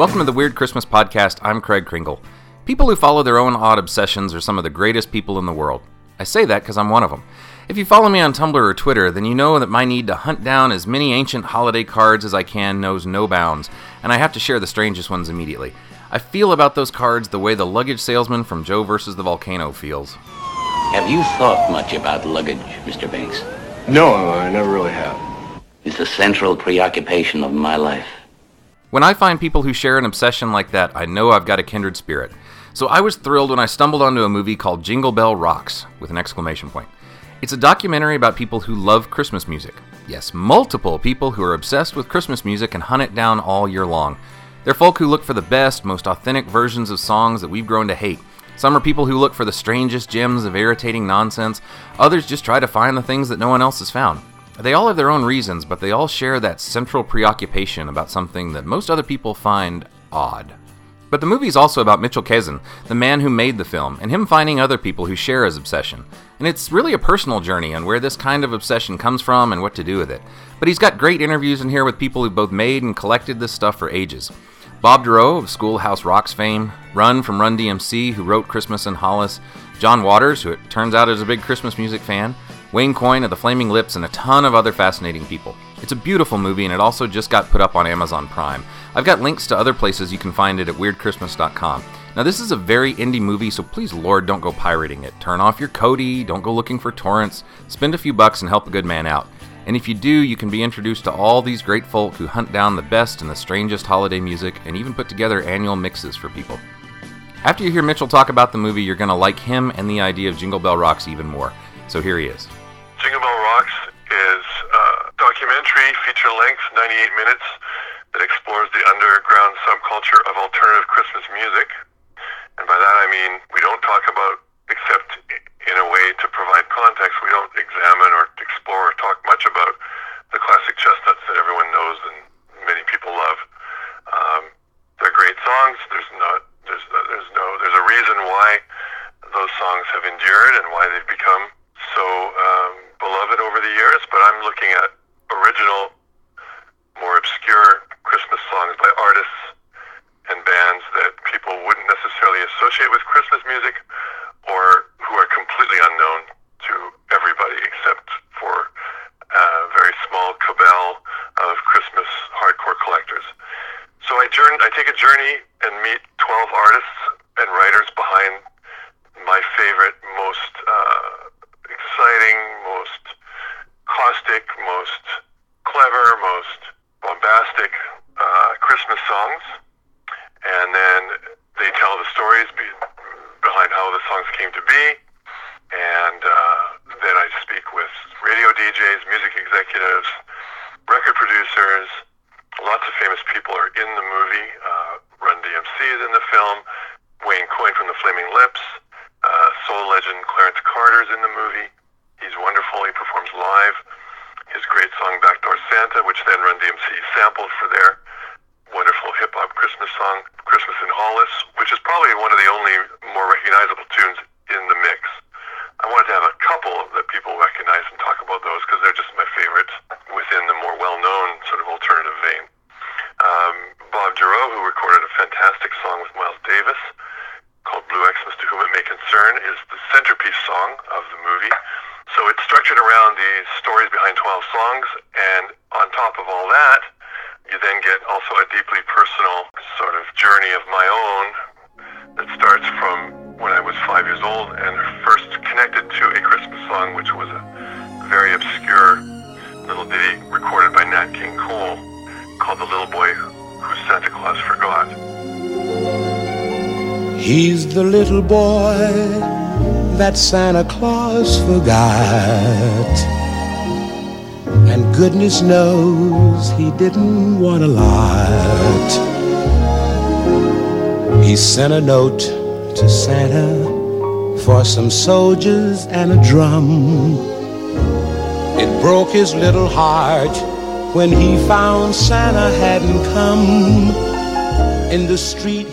Welcome to the Weird Christmas Podcast. I'm Craig Kringle. People who follow their own odd obsessions are some of the greatest people in the world. I say that because I'm one of them. If you follow me on Tumblr or Twitter, then you know that my need to hunt down as many ancient holiday cards as I can knows no bounds, and I have to share the strangest ones immediately. I feel about those cards the way the luggage salesman from Joe versus the Volcano feels. Have you thought much about luggage, Mr. Banks? No, I never really have. It's the central preoccupation of my life. When I find people who share an obsession like that, I know I've got a kindred spirit. So I was thrilled when I stumbled onto a movie called Jingle Bell Rocks, with an exclamation point. It's a documentary about people who love Christmas music. Yes, multiple people who are obsessed with Christmas music and hunt it down all year long. They're folk who look for the best, most authentic versions of songs that we've grown to hate. Some are people who look for the strangest gems of irritating nonsense. Others just try to find the things that no one else has found. They all have their own reasons, but they all share that central preoccupation about something that most other people find odd. But the movie is also about Mitchell Kezin, the man who made the film, and him finding other people who share his obsession. And it's really a personal journey on where this kind of obsession comes from and what to do with it. But he's got great interviews in here with people who both made and collected this stuff for ages. Bob Dorough of Schoolhouse Rock's fame, Run from Run DMC, who wrote Christmas in Hollis, John Waters, who it turns out is a big Christmas music fan, Wayne Coyne of the Flaming Lips, and a ton of other fascinating people. It's a beautiful movie, and it also just got put up on Amazon Prime. I've got links to other places you can find it at weirdchristmas.com. Now, this is a very indie movie, so please, Lord, don't go pirating it. Turn off your Kodi, don't go looking for torrents, spend a few bucks and help a good man out. And if you do, you can be introduced to all these great folk who hunt down the best and the strangest holiday music and even put together annual mixes for people. After you hear Mitchell talk about the movie, you're going to like him and the idea of Jingle Bell Rocks even more. So here he is. Jingle Bell Rocks is a documentary, feature length, 98 minutes, that explores the underground subculture of alternative Christmas music. And by that I mean we don't talk about, except in a way to provide context, we don't examine or explore or talk much about the classic chestnuts that everyone knows and many people love. Um, they're great songs. There's not, there's, there's no, there's a reason why those songs have endured and why they've become so um, beloved over the years. But I'm looking at original, more obscure Christmas songs by artists and bands that people wouldn't necessarily associate with Christmas music or who are completely unknown to everybody except for a very small cabal of Christmas hardcore collectors. So I, journey, I take a journey and meet 12 artists and writers behind my favorite, most uh, exciting, most caustic, most clever, most bombastic uh, Christmas songs. And then they tell the stories be- behind how the songs came to be. And uh, then I speak with radio DJs, music executives, record producers. Lots of famous people are in the movie. Uh, Run DMC is in the film. Wayne Coyne from the Flaming Lips. Uh, soul legend Clarence Carter's in the movie. He's wonderful. He performs live. His great song Backdoor Santa, which then Run DMC sampled for their wonderful hip hop Christmas song, Christmas in Hollis, which is probably one of the only more recognizable tunes in the mix. I wanted to have a couple that people recognize and talk about those because they're just my favorites within the more well known sort of alternative vein. Um, Bob Dorough, who recorded a fantastic song with Miles Davis called Blue Xmas to Whom It May Concern, is the centerpiece song of the movie. So it's structured around the stories behind 12 songs, and on top of all that, you then get also a deeply personal sort of journey of my own that starts from when I was five years old and first connected to a Christmas song, which was a very obscure little ditty recorded by Nat King Cole called The Little Boy Who Santa Claus Forgot. He's the little boy that Santa Claus forgot. And goodness knows he didn't want a lot. He sent a note to Santa for some soldiers and a drum. It broke his little heart when he found Santa hadn't come. In the street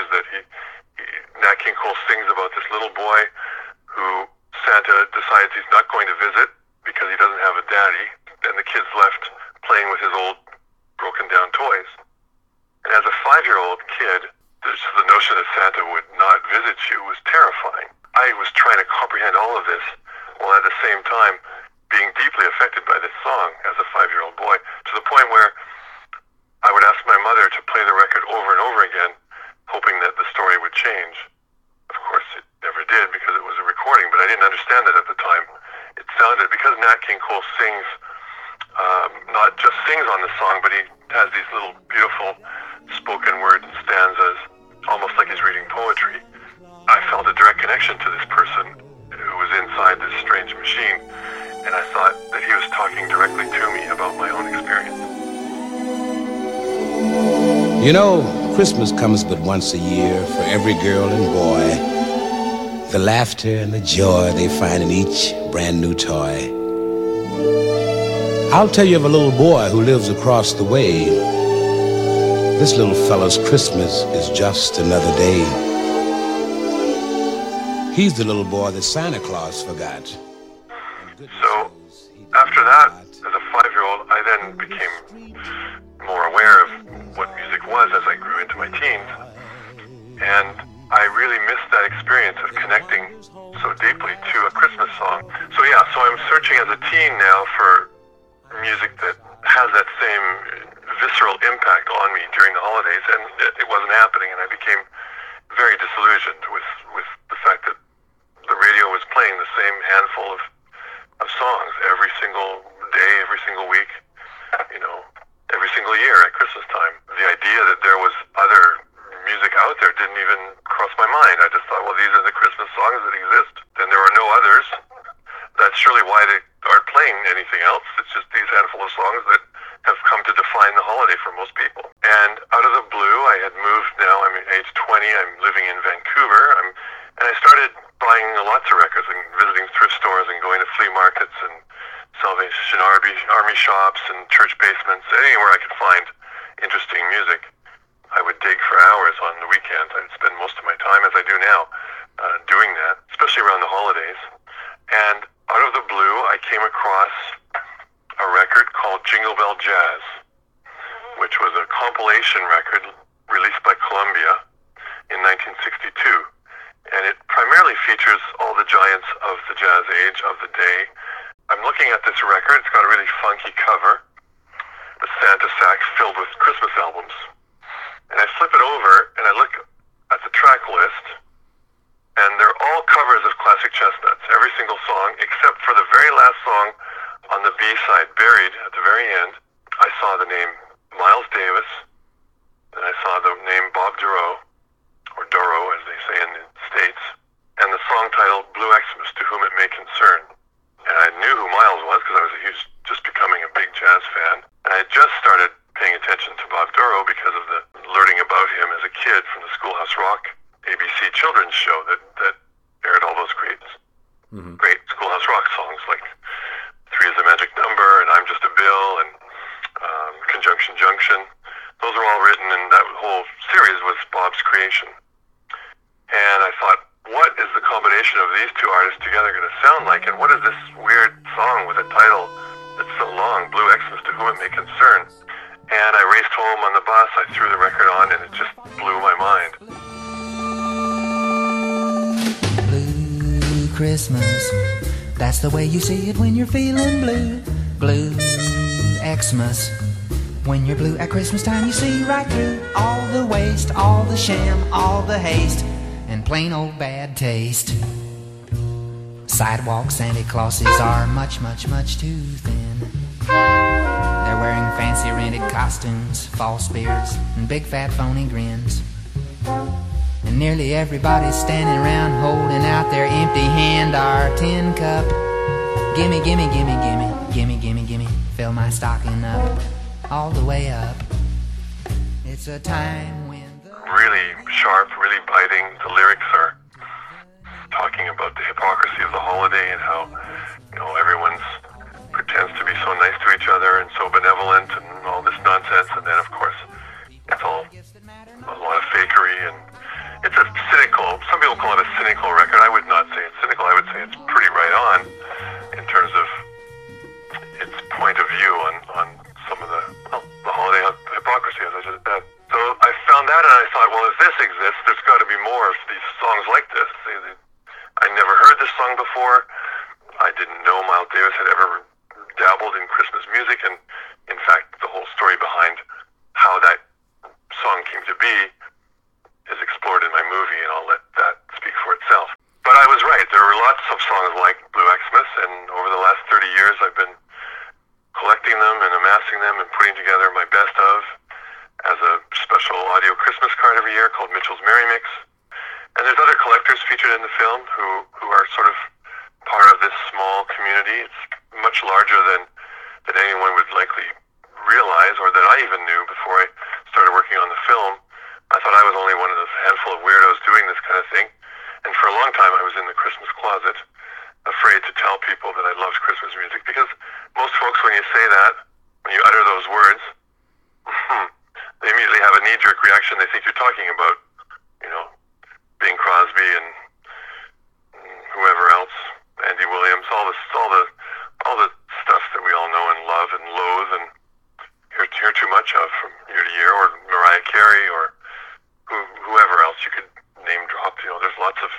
song, that he, he Nat King Cole sings about this little boy who Santa decides he's not going to visit because he doesn't have a daddy, and the kid's left playing with his old broken down toys. And as a five year old kid, just the notion that Santa would not visit you was terrifying. I was trying to comprehend all of this while at the same time being deeply affected by this song as a five year old boy to the point where I would ask my mother to play the record over and over again, hoping that the story would change. Of course, it never did because it was a recording, but I didn't understand it at the time. It sounded, because Nat King Cole sings, um, not just sings on the song, but he has these little beautiful spoken word stanzas, almost like he's reading poetry. I felt a direct connection to this person who was inside this strange machine, and I thought that he was talking directly to me about my own experience. You know, Christmas comes but once a year for every girl and boy. The laughter and the joy they find in each brand new toy. I'll tell you of a little boy who lives across the way. This little fellow's Christmas is just another day. He's the little boy that Santa Claus forgot. So, after that, as a five year old, I then became deeply to a Christmas song. So, yeah, so I'm searching as a teen now for music that has that same visceral impact on me during the holidays, and it, wasn't happening, and I became very disillusioned with, with the fact that the radio was playing the same handful of, of songs every single day, every single week, you know, every single year at Christmas time. The idea that there was other music out there didn't even cross my mind. I just thought, well, these are the Christmas songs that exist, and there are no others. That's surely why they aren't playing anything else. It's just these handful of songs that have come to define the holiday for most people. And out of the blue, I had moved now, I'm age 20, I'm living in Vancouver, I'm, and I started buying lots of records and visiting thrift stores and going to flea markets and Salvation Army, army shops and church basements, anywhere I could find interesting music. Dig for hours on the weekends. I'd spend most of my time, as I do now, uh, doing that, especially around the holidays. And out of the blue, I came across a record called Jingle Bell Jazz, which was a compilation record released by Columbia in 1962. And it primarily features all the giants of the jazz age of the day. I'm looking at this record. It's got a really funky cover, a Santa sack filled with Christmas albums. And I flip it over and I look at the track list, and they're all covers of classic chestnuts, every single song, except for the very last song on the B side, Buried, at the very end. I saw the name Miles Davis, and I saw the name Bob Dorough, or Doro as they say in the States, and the song titled Blue Xmas, To Whom It May Concern. And I knew who Miles was because I was a huge, The way you see it when you're feeling blue. Blue Xmas. When you're blue at Christmas time, you see right through all the waste, all the sham, all the haste, and plain old bad taste. Sidewalk Santa Clauses are much, much, much too thin. They're wearing fancy rented costumes, false beards, and big fat phony grins. And nearly everybody's standing around holding out their empty hand our tin cup. Gimme, gimme, gimme, gimme, gimme, gimme, gimme, fill my stocking up, all the way up. It's a time when the really sharp, really biting. The lyrics are talking about the hypocrisy of the holiday and how you know everyone's pretends to be so nice to each other and so benevolent and all this nonsense, and then of course it's all a lot of fakery and it's a cynical. Some people call it a cynical record. I would not say it's cynical. I would say it's pretty right on songs like this. They- they- I never heard this song before. I didn't know Miles Davis had ever dabbled in Christmas music, and in fact, the whole story behind how that song came to be is explored in my movie, and I'll let that speak for itself. But I was right. There were lots of songs like Blue Xmas, and over the last 30 years, I've been collecting them and amassing them and putting together my best of as a special audio Christmas card every year called Mitchell's Merry Mix. And there's other collectors featured in the film who, who are sort of part of this small community. It's much larger than, than anyone would likely realize or that I even knew before I started working on the film. I thought I was only one of those handful of weirdos doing this kind of thing. And for a long time I was in the Christmas closet, afraid to tell people that I loved Christmas music because most folks when you say that, when you utter those words, they immediately have a knee-jerk reaction. They think you're talking about, Bing Crosby and whoever else, Andy Williams, all this, all the, all the stuff that we all know and love and loathe and hear, hear too much of from year to year, or Mariah Carey, or who, whoever else you could name drop. You know, there's lots of,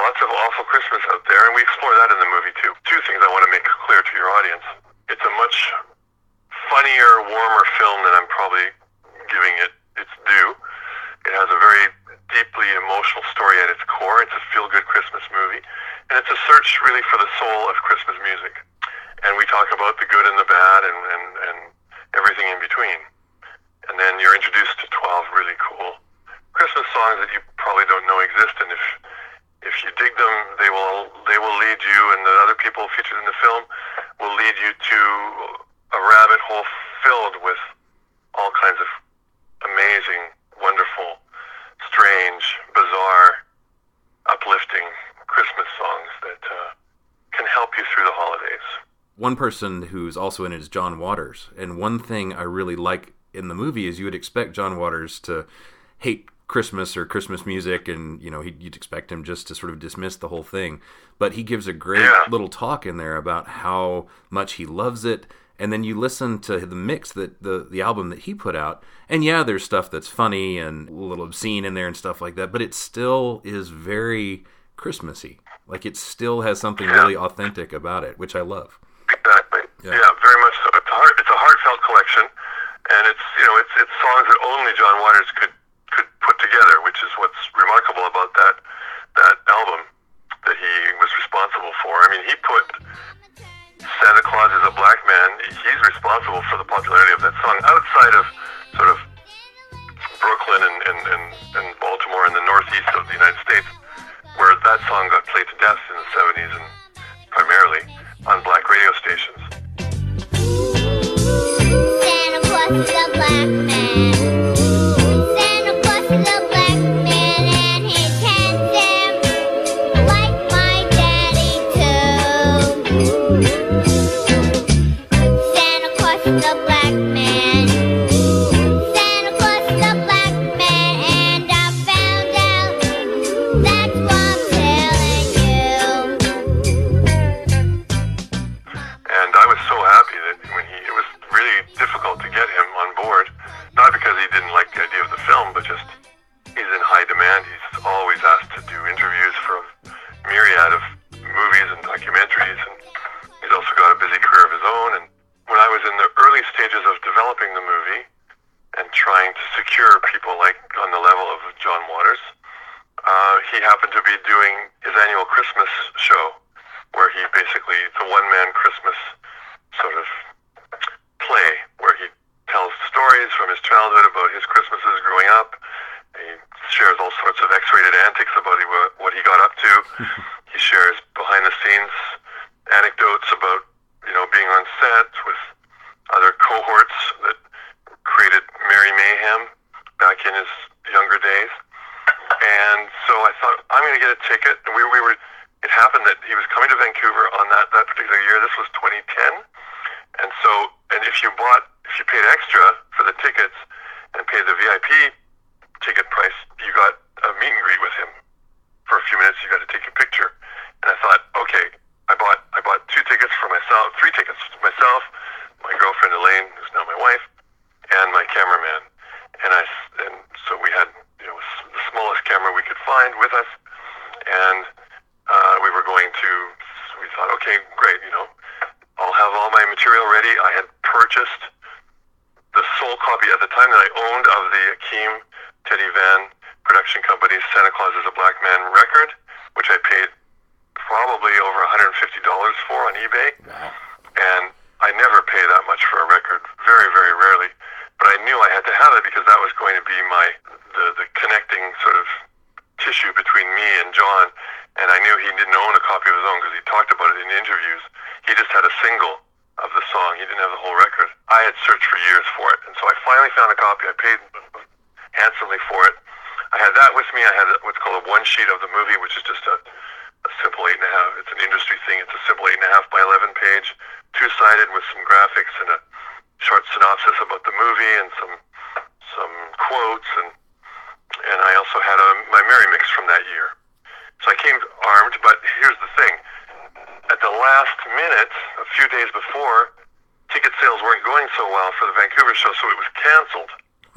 lots of awful Christmas out there, and we explore that in the movie too. Two things I want to make clear to your audience: it's a much funnier, warmer film than I'm probably giving it its due. It has a very deeply emotional story at its core. It's a feel-good Christmas movie, and it's a search really for the soul of Christmas music. And we talk about the good and the bad and, and, and everything in between. And then you're introduced to 12 really cool Christmas songs that you probably don't know exist. And if if you dig them, they will they will lead you, and the other people featured in the film will lead you to a rabbit hole filled with all kinds of amazing, strange, bizarre, uplifting Christmas songs that uh, can help you through the holidays. One person who's also in it is John Waters, and one thing I really like in the movie is you would expect John Waters to hate Christmas or Christmas music, and you know he'd, you'd expect him just to sort of dismiss the whole thing. But he gives a great Yeah. little talk in there about how much he loves it, and then you listen to the mix that the the album that he put out, and yeah, there's stuff that's funny and a little obscene in there and stuff like that, but it still is very Christmassy. Like it still has something really authentic about it, which I love. Exactly. Yeah. Yeah. very much so. It's a heart, it's a heartfelt collection, and it's you know it's it's songs that only John Waters could could put together, which is what's remarkable about that that album that he was responsible for. I mean, he put Santa Claus is a black man. He's responsible for the popularity of that song outside of sort of Brooklyn and, and, and, and Baltimore and the northeast of the United States, where that song got played to death in the 70s and primarily on black radio stations. Santa Claus myriad of movies and documentaries, and he's also got a busy career of his own. And when I was in the early stages of developing the movie and trying to secure people like on the level of John Waters, uh, he happened to be doing his annual Christmas show, where he basically it's a one-man Christmas sort of play where he tells stories from his childhood about his Christmases growing up. He shares all sorts of X-rated antics about he, what he got up to, he shares behind the scenes anecdotes about you know being on set with other cohorts that created Merry Mayhem back in his younger days. And so I thought I'm going to get a ticket. And we we were. It happened that he was coming to Vancouver on that that particular year. This was 2010. And so, and if you bought, if you paid extra for the tickets and paid the VIP ticket price, you got a meet and greet with him for a few minutes. You got to take a picture. And I thought, okay, I bought I bought two tickets for myself, three tickets for myself, my girlfriend Elaine, who's now my wife, and my cameraman. And I and so we had you know the smallest camera we could find with us, and uh, we were going to. We thought, okay, great, you know, I'll have all my material ready. I had purchased the sole copy at the time that I owned of the Akim Teddy Vann production company's Santa Claus is a Black Man record, which I paid probably over $150 for on eBay. And I never pay that much for a record, very, very rarely. But I knew I had to have it because that was going to my the, the connecting sort of tissue between me and John. And I knew he didn't own a copy of his own because he talked about it in interviews. He just had a single of the song. He didn't have the whole record. I had searched for years for it, and so I finally found a copy. I paid handsomely for it. I had that with me. I had what's called a one sheet of the movie, which is just a, a simple eight and a half. It's an industry thing. It's a simple eight and a half by eleven page, two sided with some graphics and a short synopsis about the movie and some some quotes and and I also had a my Merry Mix from that year. So I came armed, but here's the thing. At the last minute, a few days before, ticket sales weren't going so well for the Vancouver show, so it was canceled.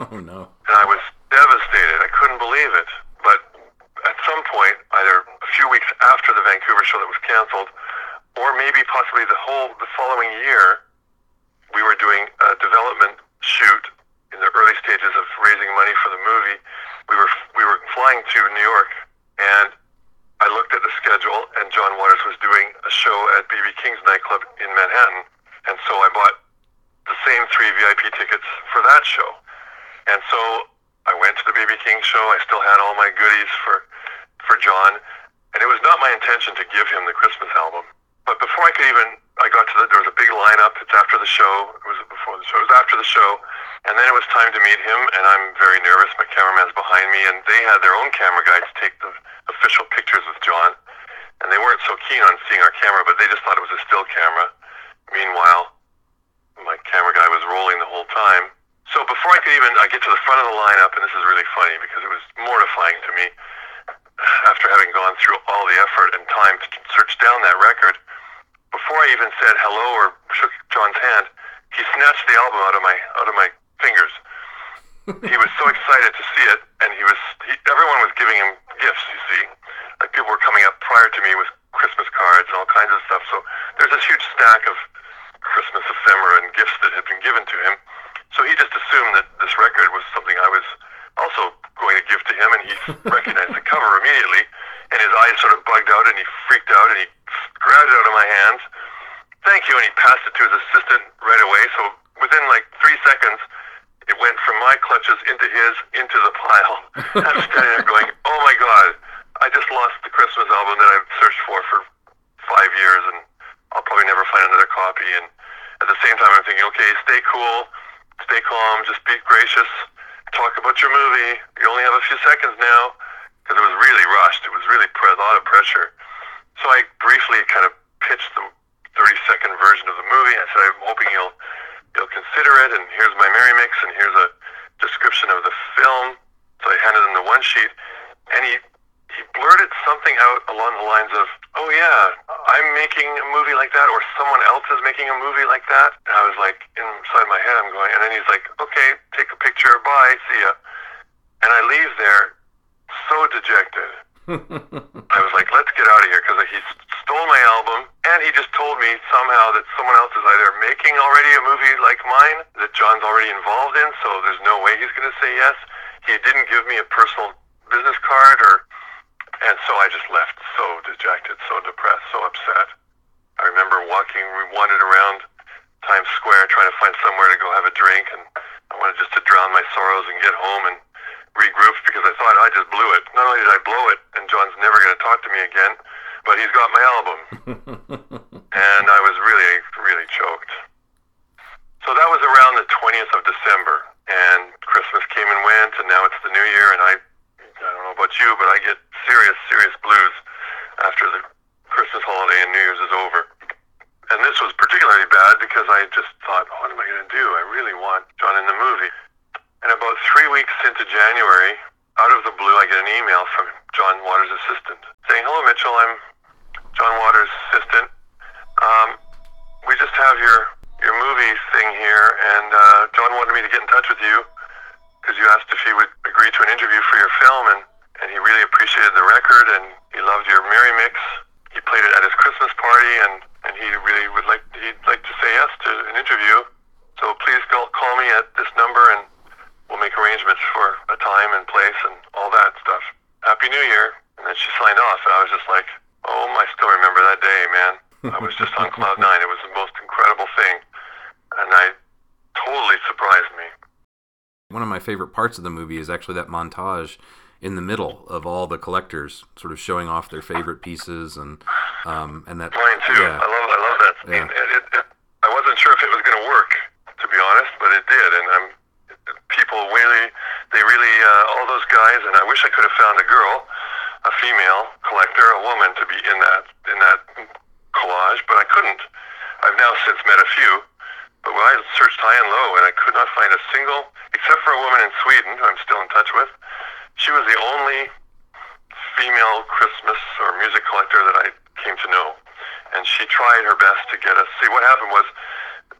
Oh no. And I was devastated. I couldn't believe it. But at some point, either a few weeks after the Vancouver show that was canceled, or maybe possibly the whole the following year, we were doing a development shoot in the early stages of raising money for the movie. We were we were flying to New York, and I looked at the schedule, and John Waters was doing a show at BB King's nightclub in Manhattan, and so I bought the same three VIP tickets for that show. And so I went to the BB King show. I still had all my goodies for for John, and it was not my intention to give him the Christmas album. But before I could even, I got to the, there was a big lineup. It's after the show. It was before the show. It was after the show, and then it was time to meet him. And I'm very nervous. My cameraman's behind me, and they had their own camera guys take the official pictures with John. And they weren't so keen on seeing our camera, but they just thought it was a still camera. Meanwhile, my camera guy was rolling the whole time. So before I could even, I get to the front of the lineup, and this is really funny because it was mortifying to me after having gone through all the effort and time to search down that record. Before I even said hello or shook John's hand, he snatched the album out of my out of my fingers. he was so excited to see it, and he was he, everyone was giving him gifts. You see, like people were coming up prior to me with Christmas cards and all kinds of stuff. So there's this huge stack of Christmas ephemera and gifts that had been given to him. So he just assumed that this record was something I was also going to give to him, and he recognized the cover immediately, and his eyes sort of bugged out, and he freaked out, and he grabbed it out of my hands. Thank you, and he passed it to his assistant right away. So within like three seconds, it went from my clutches into his, into the pile. I'm standing there going, "Oh my God, I just lost the Christmas album that I've searched for for five years, and I'll probably never find another copy." And at the same time, I'm thinking, "Okay, stay cool, stay calm, just be gracious, talk about your movie. You only have a few seconds now," because it was really rushed. It was really pre- a lot of pressure. So I briefly kind of pitched the 30 second version of the movie. I said, I'm hoping you'll you'll consider it, and here's my Merry Mix, and here's a description of the film. So I handed him the one sheet, and he he blurted something out along the lines of, "Oh yeah, I'm making a movie like that, or someone else is making a movie like that." And I was like, inside my head, I'm going, and then he's like, "Okay, take a picture. Bye. See ya." And I leave there so dejected. I was like, let's get out of here because he stole my album and he just told me somehow that someone else is either making already a movie like mine that John's already involved in, so there's no way he's going to say yes. He didn't give me a personal business card or, and so I just left so dejected, so depressed, so upset. I remember walking, we wandered around Times Square trying to find somewhere to go have a drink and I wanted just to drown my sorrows and get home and regrouped because I thought I just blew it. Not only did I blow it, and John's never going to talk to me again, but he's got my album. and I was really, really choked. So that was around the 20th of December, and Christmas came and went, and now it's the new year, and I, I don't know about you, but I get serious, serious blues after the Christmas holiday and New Year's is over. And this was particularly bad because I just thought, oh, what am I going to do? I really want John in the movie. And about three weeks into January, out of the blue, I get an email from John Waters' assistant saying, hello, Mitchell, I'm John Waters' assistant. Um, we just have your your movie thing here, and uh, John wanted me to get in touch with you because you asked if he would agree to an interview for your film, and, and he really appreciated the record, and he loved your Merry Mix. He played it at his Christmas party, and, and he really would like he'd like to say yes to an interview. So please call, call me at this number, and we'll make arrangements for a time and place and all that stuff. Happy New Year. And then she signed off, and I was just like, oh, I still remember that day, man. I was just on cloud nine. It was the most incredible thing, and I totally surprised me. One of my favorite parts of the movie is actually that montage in the middle of all the collectors sort of showing off their favorite pieces and um, and that Mine too. yeah I love I love that scene. Yeah. It, it, it, I wasn't sure if it was going to work, to be honest, but it did. And I'm people really, they really, uh, all those guys. And I wish I could have found a girl, a female collector, a woman to be in that in that collage, but I couldn't. I've now since met a few, but I searched high and low, and I could not find a single, except for a woman in Sweden who I'm still in touch with. She was the only female Christmas or music collector that I came to know. And she tried her best to get us. See, what happened was,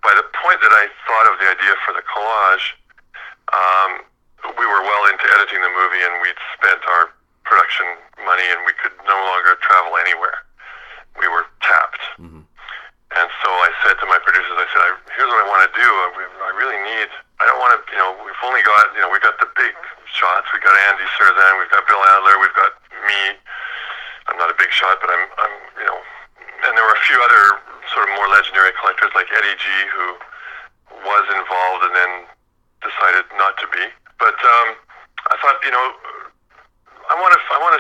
by the point that I thought of the idea for the collage, um, we were well into editing the movie and we'd spent our production money and we could no longer travel anywhere. We were tapped. And so I said to my producers, I said, I, here's what I want to do. I, I really need, I don't want to, you know, we've only got, you know, we've got the big shots. We've got Andy Cirzan, we've got Bill Adler, we've got me. I'm not a big shot, but I'm, I'm, you know, and there were a few other sort of more legendary collectors like Eddie G, who was involved and then decided not to be. But um, I thought, you know,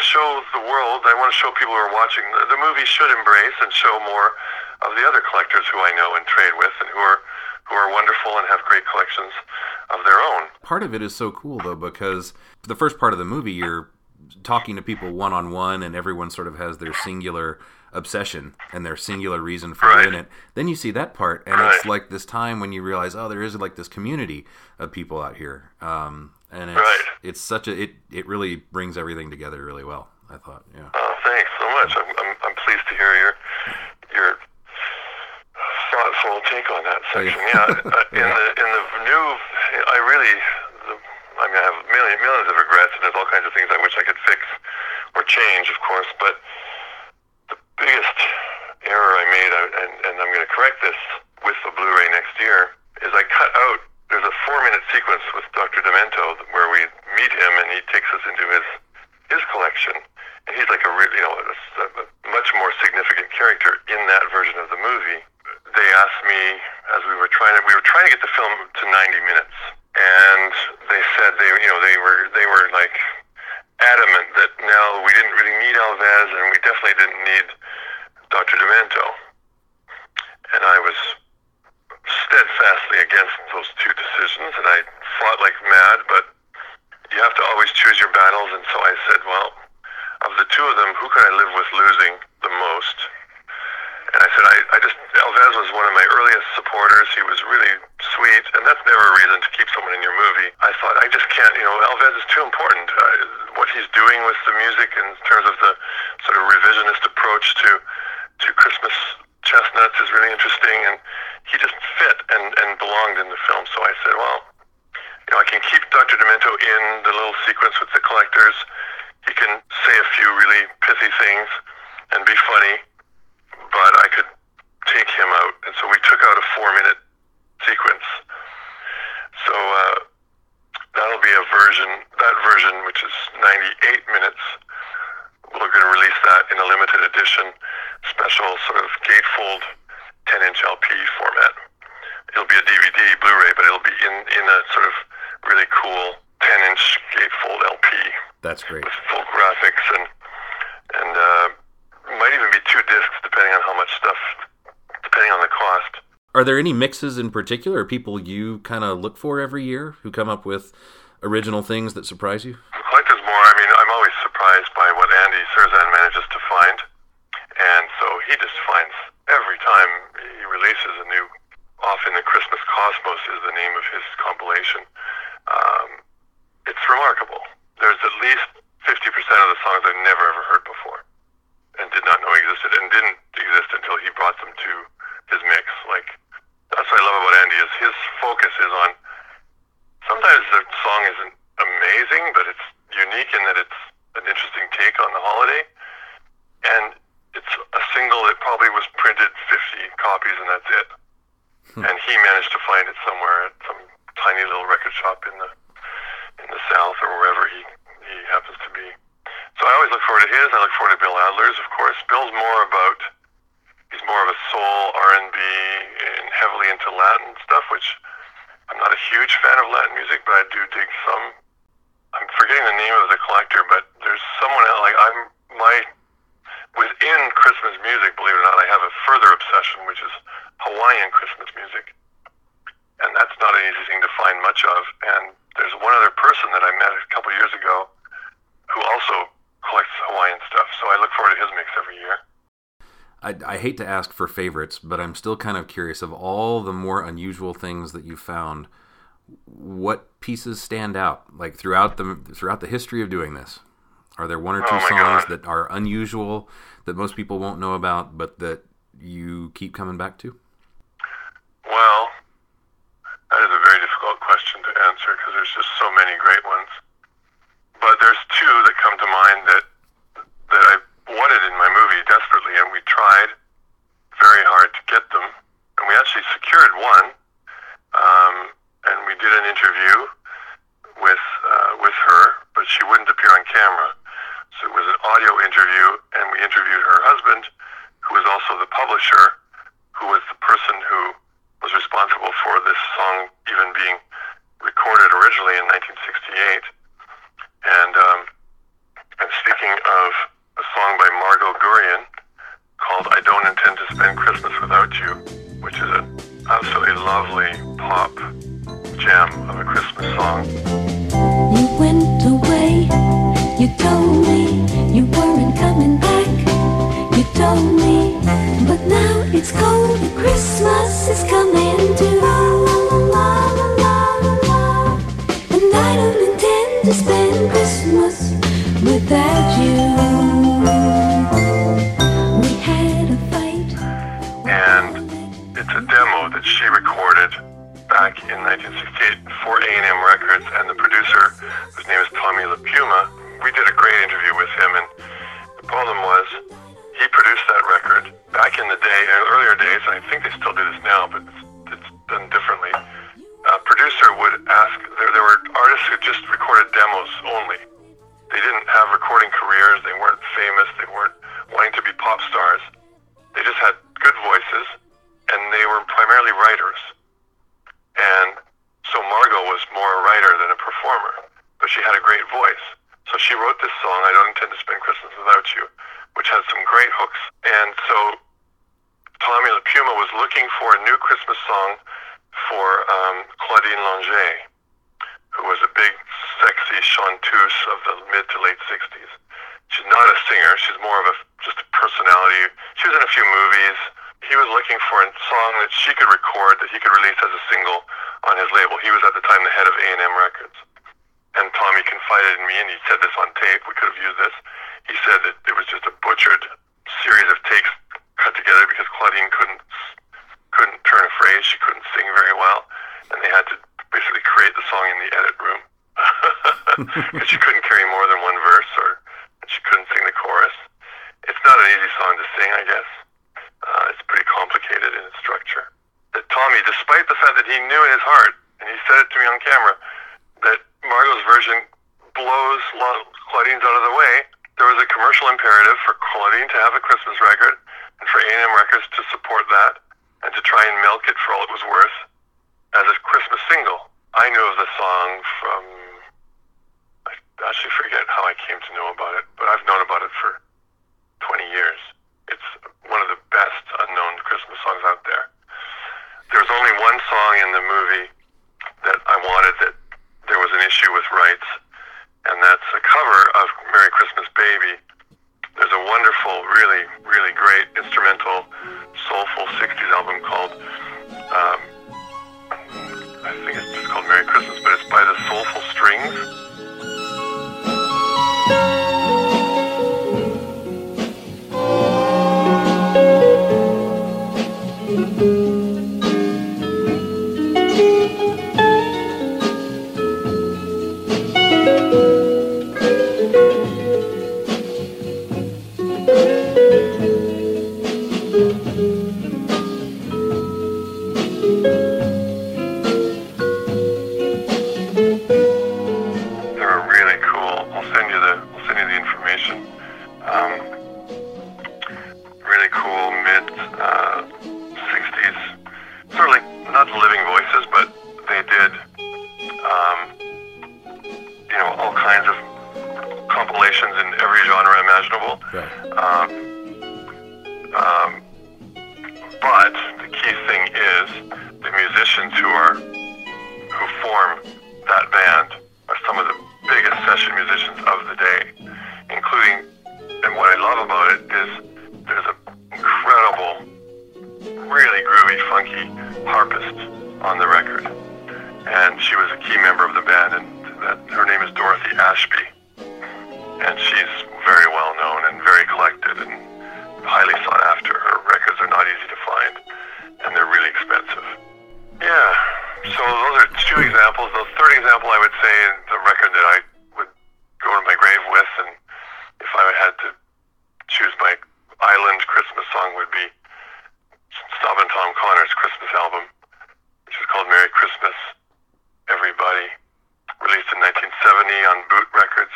to I want to show the world. I want to show people who are watching. The, the movie should embrace and show more of the other collectors who I know and trade with, and who are who are wonderful and have great collections of their own. part of it is so cool though because the first part of the movie you're talking to people one on one and everyone sort of has their singular obsession and their singular reason for Right. doing it then you see that part and it's like this time when you realize oh there is like this community of people out here um, and it's Right. it's such a it it really brings everything together really well i thought yeah Oh, thanks so much. I'm, I'm, I'm pleased to hear your your thoughtful take on that section. Yeah, uh, in the in the new, I really, the, I mean, I have million, millions of regrets, and there's all kinds of things I wish I could fix or change, of course. But the biggest error I made, I- and, and I'm going to correct this with the Blu-ray next year, is I cut out. There's a four-minute sequence with Dr. Demento where we meet him, and he takes us into his his collection, and he's like a re- you know a, a much more significant character in that version of the movie. They asked me as we were trying to we were trying to get the film to 90 minutes, and they said they you know they were they were like adamant that no we didn't really need Alves and we definitely didn't need Dr. Demento, and I was steadfastly against those two decisions, and I fought like mad, but you have to always choose your battles, and so I said, well, of the two of them, who could I live with losing the most? And I said, I, I just, Alves was one of my earliest supporters. He was really sweet, and that's never a reason to keep someone in your movie. I thought, I just can't, you know, Alves is too important. Uh, what he's doing with the music in terms of the sort of revisionist approach to, to Christmas chestnuts is really interesting, and he just fit and, and belonged in the film. So I said, well, you know, I can keep Dr. Demento in the little sequence with the collectors. He can say a few really pithy things and be funny, but I could take him out. And so we took out a four minute sequence. So uh, that'll be a version, that version, which is 98 minutes. We're going to release that in a limited edition, special sort of gatefold 10 inch LP format it'll be a DVD, Blu-ray, but it'll be in in a sort of really cool 10-inch gatefold LP That's great. with full graphics and and uh, might even be two discs depending on how much stuff, depending on the cost. Are there any mixes in particular, or people you kind of look for every year who come up with original things that surprise you? Collectors more. I mean, I'm always surprised by what Andy Cirzan manages to find, and so he just finds every time he releases a new. Often the Christmas Cosmos is the name of his compilation. Um, it's remarkable. There's at least 50% of the songs I've never ever heard before, and did not know existed, and didn't exist until he brought them to his mix. Like that's what I love about Andy is his focus is on sometimes the song isn't amazing, but it's unique in that it's an interesting take on the holiday. And it's a single that probably was printed 50 copies and that's it. And he managed to find it somewhere at some tiny little record shop in the in the south or wherever he, he happens to be. So I always look forward to his. I look forward to Bill Adler's, of course. Bill's more about he's more of a soul R&B and heavily into Latin stuff, which I'm not a huge fan of Latin music, but I do dig some. I'm forgetting the name of the collector, but there's someone else, like I'm my within Christmas music, believe it or not, I have a further obsession, which is Hawaiian Christmas music, and that's not an easy thing to find much of. And there's one other person that I met a couple years ago who also collects Hawaiian stuff, so I look forward to his mix every year. I, I hate to ask for favorites, but I'm still kind of curious of all the more unusual things that you found. What pieces stand out, like throughout the throughout the history of doing this? Are there one or two Oh songs God. that are unusual that most people won't know about, but that you keep coming back to? Well, that is a very difficult question to answer because there's just so many great ones. But there's two that come to mind that that I wanted in for A&M Records, and the producer, whose name is Tommy LiPuma, we did a great interview with him, and the problem was he produced that record back in the day, uh, earlier days, I think they still do this now, but it's, it's done differently. A producer would ask, there, there were artists who just recorded demos only. They didn't have recording careers, they weren't famous, they weren't wanting to be pop stars. They just had good voices, and they were primarily writers. And so Margo was more a writer than a performer, but she had a great voice. So she wrote this song, I Don't Intend to Spend Christmas Without You, which has some great hooks. And so Tommy LiPuma was looking for a new Christmas song for um, Claudine Longet, who was a big, sexy chanteuse of the mid to late 60s. She's not a singer. She's more of a just a personality. She was in a few movies. He was looking for a song that she could record that he could release as a single on his label. He was at the time the head of A&M Records. And Tommy confided in me, and he said this on tape. We could have used this. He said that it was just a butchered series of takes cut together because Claudine couldn't couldn't turn a phrase. She couldn't sing very well, and they had to basically create the song in the edit room because she couldn't carry more than one verse, or she couldn't sing the chorus. It's not an easy song to sing, I guess. Uh, it's pretty complicated in its structure. Tommy, despite the fact that he knew in his heart, and he said it to me on camera, that Margo's version blows La- Claudine's out of the way. There was a commercial imperative for Claudine to have a Christmas record, and for A&M Records to support that, and to try and milk it for all it was worth as a Christmas single. I knew of the song from I actually forget how I came to know about it, but I've known about it for 20 years. It's one of the best unknown Christmas songs out. There's only one song in the movie that I wanted that there was an issue with rights, and that's a cover of Merry Christmas Baby. There's a wonderful, really, really great instrumental, soulful 60s album called, um, I think it's just called Merry Christmas, but it's by the Soulful Strings. Really groovy, funky harpist on the record, and she was a key member of the band, and that her name is Dorothy Ashby and she's very well known and very collected and highly sought after. Her records are not easy to find, and they're really expensive. Yeah. So those are two examples. The third example, I would say, the record that I would go to my grave with, and if I had to choose my island Christmas song, would be Stop and Tom Connor's Christmas album, which is called Merry Christmas, Everybody released in 1970 on Boot Records.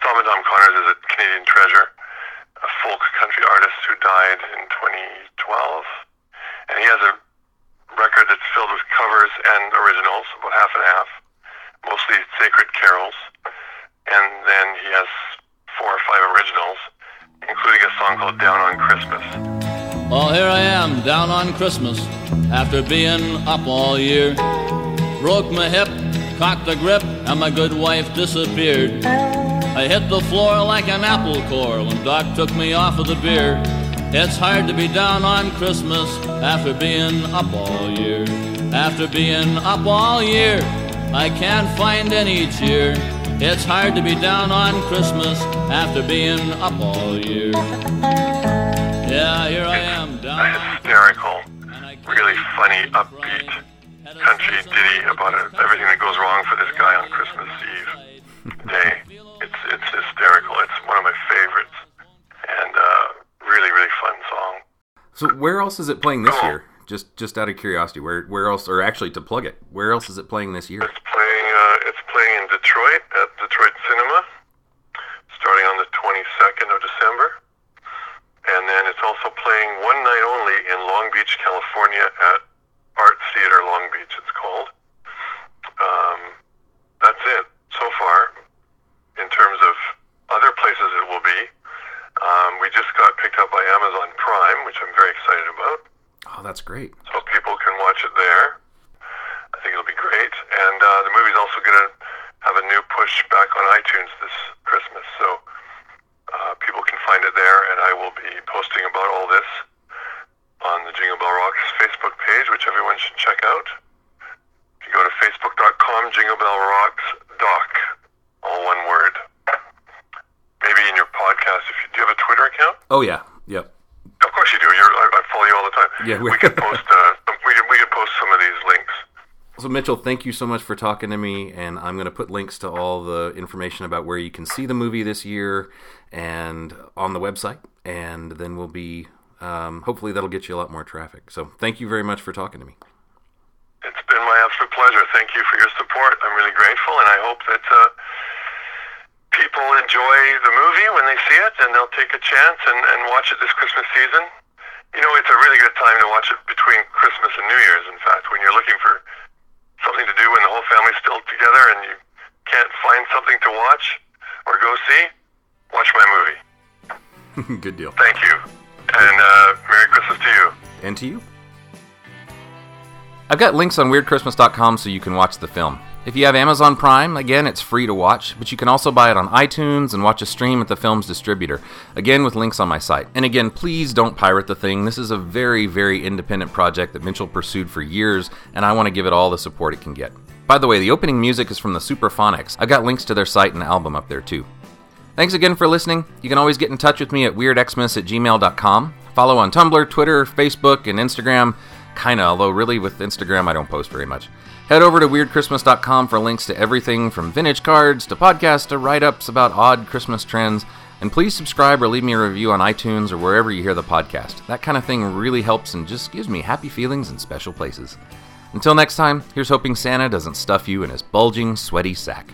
Stompin' Tom Connors is a Canadian treasure, a folk country artist who died in 2012. And he has a record that's filled with covers and originals, about half and half, mostly sacred carols. And then he has four or five originals, including a song called Down on Christmas. Oh, here I am, down on Christmas, after being up all year. Broke my hip, cocked the grip, and my good wife disappeared. I hit the floor like an apple core when Doc took me off of the beer. It's hard to be down on Christmas after being up all year. After being up all year, I can't find any cheer. It's hard to be down on Christmas after being up all year. Yeah, here I am, down A hysterical, really funny, upbeat country ditty about it, everything that goes wrong for this guy on Christmas Eve day. It's it's hysterical. It's one of my favorites, and uh, really really fun song. So where else is it playing this Cool. year? Just just out of curiosity, where where else, or actually to plug it, where else is it playing this year? It's playing uh, it's playing in Detroit at Detroit Cinema, starting on the 22nd of December, and then it's also playing one night only in Long Beach, California at Art Theater Long Beach. It's called. Um, that's it so far. In terms of other places it will be, um, we just got picked up by Amazon Prime, which I'm very excited about Oh, that's great. so people can watch it there. I think it'll be great. And uh, the movie's also going to have a new push back on iTunes this Christmas, so find it there. And I will be posting about all this on the Jingle Bell Rocks Facebook page, which everyone should check out. If you go to facebook.com, Jingle Bell Rocks Doc, all one word. Maybe in your podcast, if you do you have a Twitter account? Oh yeah, yep. Of course you do. You're, I, I follow you all the time. Yeah, we we- could post. Uh, we could we could post some of these links. So Mitchell, thank you so much for talking to me, and I'm going to put links to all the information about where you can see the movie this year, and on the website, and then we'll be. Um, hopefully, that'll get you a lot more traffic. So, thank you very much for talking to me. It's been my absolute pleasure. Thank you for your support. I'm really grateful, and I hope that uh, people enjoy the movie when they see it, and they'll take a chance and, and watch it this Christmas season. You know, it's a really good time to watch it between Christmas and New Year's. In fact, when you're looking for something to do when the whole family's still together and you can't find something to watch, or go see, watch my movie. Good deal. Thank you. And uh, Merry Christmas to you. And to you. I've got links on weirdchristmas.com so you can watch the film. If you have Amazon Prime, again, it's free to watch, but you can also buy it on iTunes and watch a stream at the film's distributor, again, with links on my site. And again, please don't pirate the thing. This is a very, very independent project that Mitchell pursued for years, and I want to give it all the support it can get. By the way, the opening music is from the Superphonics. I've got links to their site and album up there too. Thanks again for listening. You can always get in touch with me at weirdxmas at gmail.com. Follow on Tumblr, Twitter, Facebook, and Instagram. Kinda, although really with Instagram I don't post very much. Head over to weirdchristmas.com for links to everything from vintage cards to podcasts to write ups about odd Christmas trends. And please subscribe or leave me a review on iTunes or wherever you hear the podcast. That kind of thing really helps and just gives me happy feelings in special places. Until next time, here's hoping Santa doesn't stuff you in his bulging, sweaty sack.